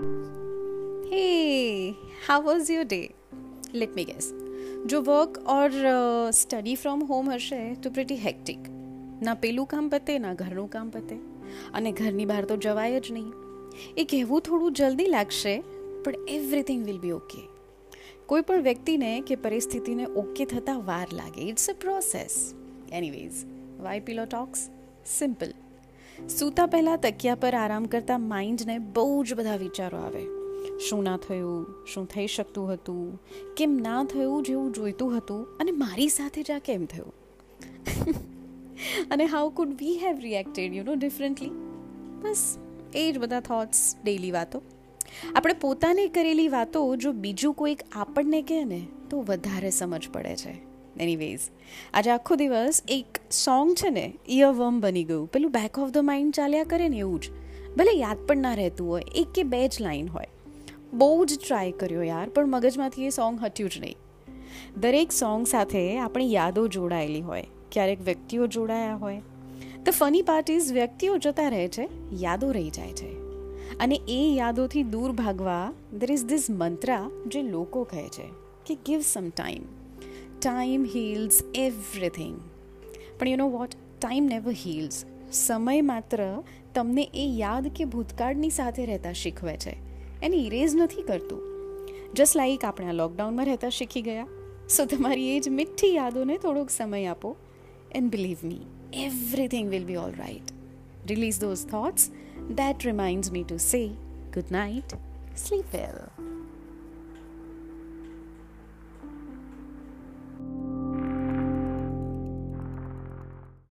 Hey, how was your day? Let me guess. જો work or study from home હશે તો pretty hectic ના પેલું કામ પતે ના ઘરનું કામ પતે. અને ઘરની બહાર તો જવાય જ નહીં. એ કહેવું થોડું જલ્દી લાગશે પણ એવરીથિંગ વિલ બી ઓકે કોઈ પણ વ્યક્તિને કે પરિસ્થિતિને ઓકે થતાં વાર લાગે. It's a process anyways why pillow talks simple સૂતા પહેલાં તકિયા પર આરામ કરતા માઇન્ડને બહુ જ બધા વિચારો આવે. શું ના થયું? શું થઈ શકતું હતું? કેમ ના થયું જેવું જોઈતું હતું? અને મારી સાથે જ આ કેમ થયું? અને how could we have reacted you know differently બસ, એ જ બધા થોટ્સ ડેઈલી વાતો. આપણે પોતાને કરેલી વાતો જો બીજું કોઈક આપણને કહે ને, તો વધારે સમજ પડે છે. એનીવેઝ આજે આખો દિવસ એક સોંગ છે ને ઇયરવર્મ બની ગયું પેલું બેક ઓફ ધ માઇન્ડ ચાલ્યા કરે ને એવું જ ભલે યાદ પણ ના રહેતું હોય એક કે બે જ લાઈન હોય બહુ જ ટ્રાય કર્યો યાર પણ મગજમાંથી એ સોંગ હટ્યું જ નહીં દરેક સોંગ સાથે આપણી યાદો જોડાયેલી હોય ક્યારેક વ્યક્તિઓ જોડાયા હોય ધ ફની પાર્ટ ઇઝ વ્યક્તિઓ જતા રહે છે યાદો રહી જાય છે અને એ યાદોથી દૂર ભાગવા દેર ઇઝ ધીસ મંત્રા જે લોકો કહે છે કે give some time time heals everything પણ you know what time never heals સમય માત્ર તમને એ યાદ કે ભૂતકાળની સાથે રહેતા શીખવે છે એને ઇરેઝ નથી કરતું જસ્ટ લાઈક આપણે આ લોકડાઉનમાં રહેતા શીખી ગયા સો તમારી એ જ મીઠી યાદોને થોડોક સમય આપો and believe me everything will be all right release those thoughts that reminds me to say good night, sleep well.